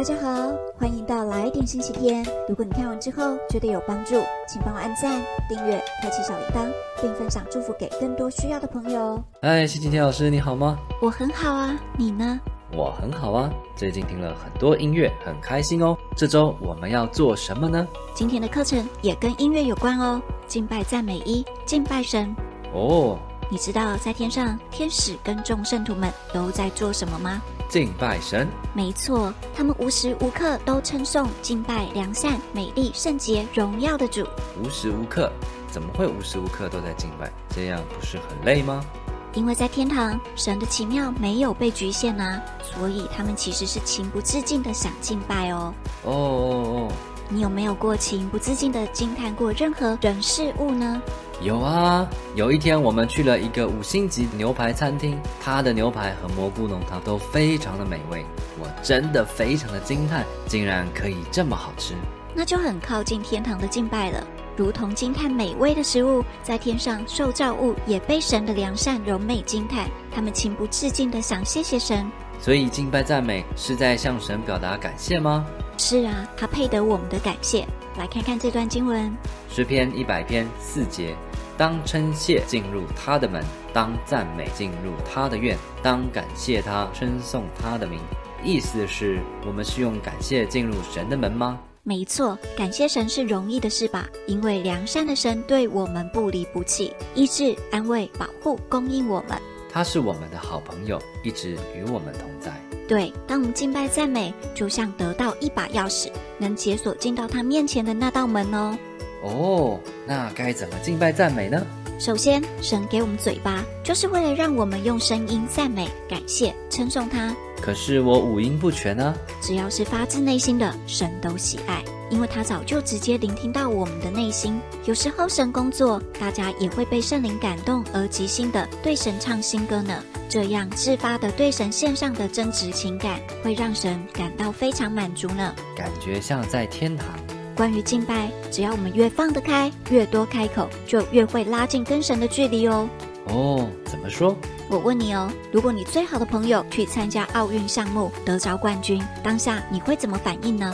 大家好，欢迎到来点星期天。如果你看完之后觉得有帮助，请帮我按赞、订阅、开启小铃铛，并分享祝福给更多需要的朋友哦。嗨，星期天老师你好吗？我很好啊，你呢？我很好啊，最近听了很多音乐，很开心哦。这周我们要做什么呢？今天的课程也跟音乐有关哦，敬拜赞美一，敬拜神。哦，你知道在天上天使跟众圣徒们都在做什么吗？敬拜神。没错，他们无时无刻都称颂、敬拜良善、美丽、圣洁、荣耀的主。无时无刻，怎么会无时无刻都在敬拜？这样不是很累吗？因为在天堂，神的奇妙没有被局限啊，所以他们其实是情不自禁的想敬拜哦。哦哦哦，你有没有过情不自禁的惊叹过任何人事物呢？有啊，有一天我们去了一个五星级牛排餐厅，它的牛排和蘑菇浓汤都非常的美味，我真的非常的惊叹，竟然可以这么好吃。那就很靠近天堂的敬拜了。如同惊叹美味的食物，在天上受造物也被神的良善柔美惊叹，他们情不自禁的想谢谢神。所以敬拜赞美是在向神表达感谢吗？是啊，他配得我们的感谢。来看看这段经文，诗篇一百篇四节，当称谢进入他的门，当赞美进入他的院，当感谢他，称颂他的名。意思是我们是用感谢进入神的门吗？没错，感谢神是容易的事吧？因为良善的神对我们不离不弃，医治、安慰、保护、供应我们。他是我们的好朋友，一直与我们同在。对，当我们敬拜赞美，就像得到一把钥匙，能解锁进到他面前的那道门哦。哦，那该怎么敬拜赞美呢？首先，神给我们嘴巴，就是为了让我们用声音赞美、感谢、称颂他。可是我五音不全啊！只要是发自内心的，神都喜爱，因为他早就直接聆听到我们的内心。有时候神工作，大家也会被圣灵感动而即兴的对神唱新歌呢。这样自发的对神献上的真挚情感，会让神感到非常满足呢。感觉像在天堂。关于敬拜，只要我们越放得开，越多开口，就越会拉近跟神的距离哦。哦，怎么说？我问你哦，如果你最好的朋友去参加奥运项目得着冠军，当下你会怎么反应呢？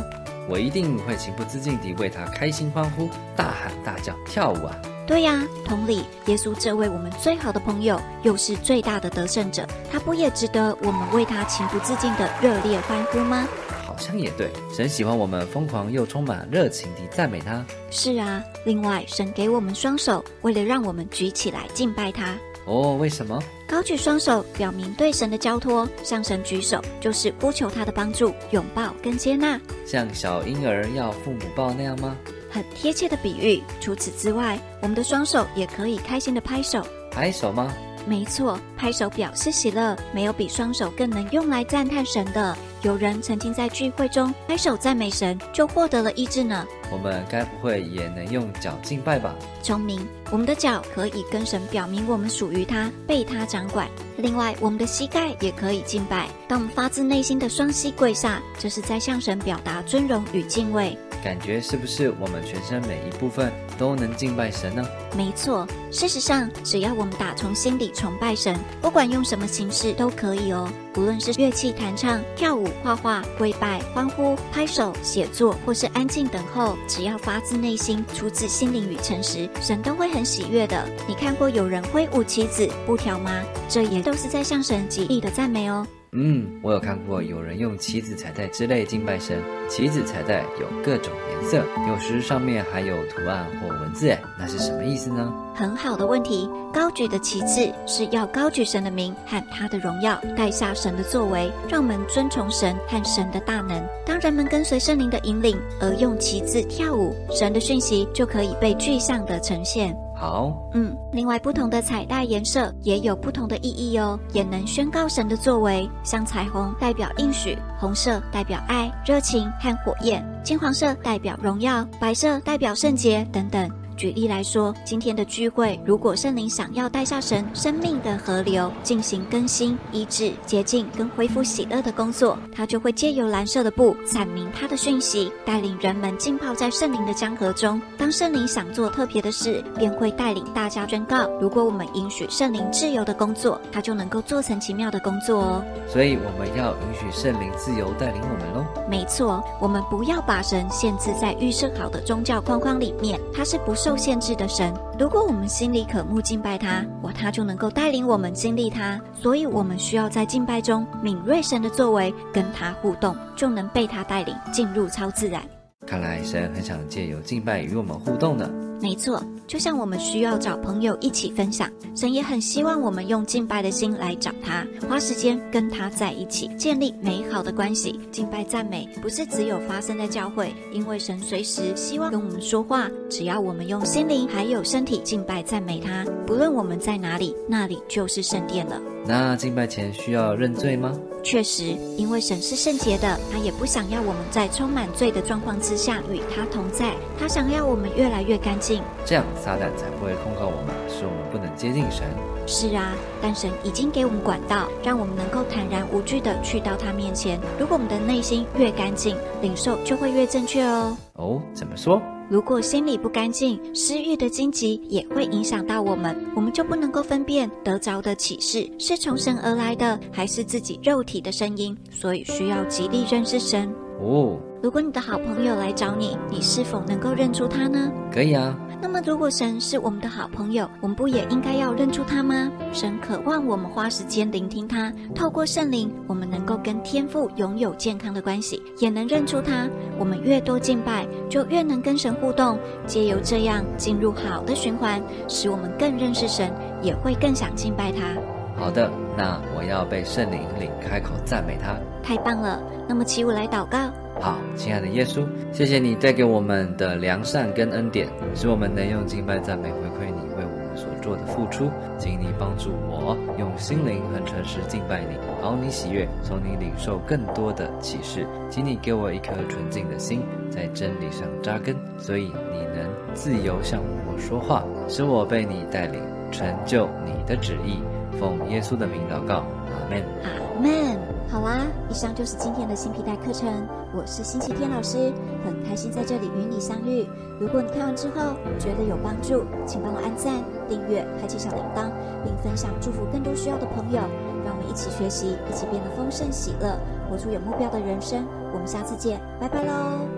我一定会情不自禁地为他开心欢呼、大喊大叫、跳舞啊！对呀，同理，耶稣这位我们最好的朋友，又是最大的得胜者，他不也值得我们为他情不自禁的热烈欢呼吗？好像也对，神喜欢我们疯狂又充满热情地赞美他。是啊，另外，神给我们双手，为了让我们举起来敬拜他。哦，为什么？高举双手表明对神的交托，向神举手就是呼求他的帮助、拥抱跟接纳，像小婴儿要父母抱那样吗？很贴切的比喻。除此之外，我们的双手也可以开心的拍手。拍手吗？没错，拍手表示喜乐，没有比双手更能用来赞叹神的。有人曾经在聚会中拍手赞美神，就获得了医治呢。我们该不会也能用脚敬拜吧？聪明，我们的脚可以跟神表明我们属于他，被他掌管。另外，我们的膝盖也可以敬拜。当我们发自内心的双膝跪下，这是在向神表达尊荣与敬畏。感觉是不是我们全身每一部分都能敬拜神呢？没错，事实上，只要我们打从心底崇拜神，不管用什么形式都可以哦。无论是乐器弹唱、跳舞、画画、跪拜、欢呼、拍手、写作，或是安静等候，只要发自内心、出自心灵与诚实，神都会很喜悦的。你看过有人挥舞旗子、布条吗？这也都是在向神极力的赞美哦。嗯，我有看过有人用旗子彩带之类敬拜神。旗子彩带有各种颜色，有时上面还有图案或文字，哎，那是什么意思呢？很好的问题。高举的旗帜是要高举神的名和他的荣耀，带下神的作为，让我们尊崇神和神的大能。当人们跟随圣灵的引领而用旗帜跳舞，神的讯息就可以被具象的呈现。好，嗯，另外不同的彩带颜色也有不同的意义哦，也能宣告神的作为。像彩虹代表应许，红色代表爱、热情和火焰，金黄色代表荣耀，白色代表圣洁等等。举例来说，今天的聚会，如果圣灵想要带下神生命的河流，进行更新、医治、洁净跟恢复喜乐的工作，他就会借由蓝色的布阐明他的讯息，带领人们浸泡在圣灵的江河中。当圣灵想做特别的事，便会带领大家宣告。如果我们允许圣灵自由的工作，他就能够做成奇妙的工作哦。所以我们要允许圣灵自由带领我们喽。没错，我们不要把神限制在预设好的宗教框框里面，他是不受限制的神。如果我们心里渴慕敬拜他，哇，他就能够带领我们经历他。所以，我们需要在敬拜中敏锐神的作为，跟他互动，就能被他带领进入超自然。看来神很想借由敬拜与我们互动呢。没错，就像我们需要找朋友一起分享，神也很希望我们用敬拜的心来找他，花时间跟他在一起，建立美好的关系。敬拜赞美不是只有发生在教会，因为神随时希望跟我们说话。只要我们用心灵还有身体敬拜赞美他，不论我们在哪里，那里就是圣殿了。那敬拜前需要认罪吗？确实，因为神是圣洁的，他也不想要我们在充满罪的状况之下与他同在。他想要我们越来越干净，这样撒旦才不会控告我们，使我们不能接近神。是啊，但神已经给我们管道，让我们能够坦然无惧的去到他面前。如果我们的内心越干净，领受就会越正确哦。哦，怎么说？如果心里不干净，私欲的荆棘也会影响到我们，我们就不能够分辨得着的启示是从神而来的，还是自己肉体的声音。所以需要极力认识神。哦，如果你的好朋友来找你，你是否能够认出他呢？可以啊。那么，如果神是我们的好朋友，我们不也应该要认出他吗？神渴望我们花时间聆听他，透过圣灵，我们能够跟天父拥有健康的关系，也能认出他。我们越多敬拜，就越能跟神互动，借由这样进入好的循环，使我们更认识神，也会更想敬拜他。好的，那我要被圣灵领开口赞美他。太棒了！那么，起舞来祷告。好，亲爱的耶稣，谢谢你带给我们的良善跟恩典，使我们能用敬拜赞美回馈你为我们所做的付出。请你帮助我用心灵和诚实敬拜你，讨你喜悦，从你领受更多的启示。请你给我一颗纯净的心，在真理上扎根，所以你能自由向我说话，使我被你带领，成就你的旨意。奉耶稣的名祷告，阿门。阿门。好啦，以上就是今天的新皮带课程。我是星期天老师，很开心在这里与你相遇。如果你看完之后觉得有帮助，请帮我按赞、订阅、开启小铃铛，并分享祝福更多需要的朋友。让我们一起学习，一起变得丰盛喜乐，活出有目标的人生。我们下次见，拜拜喽。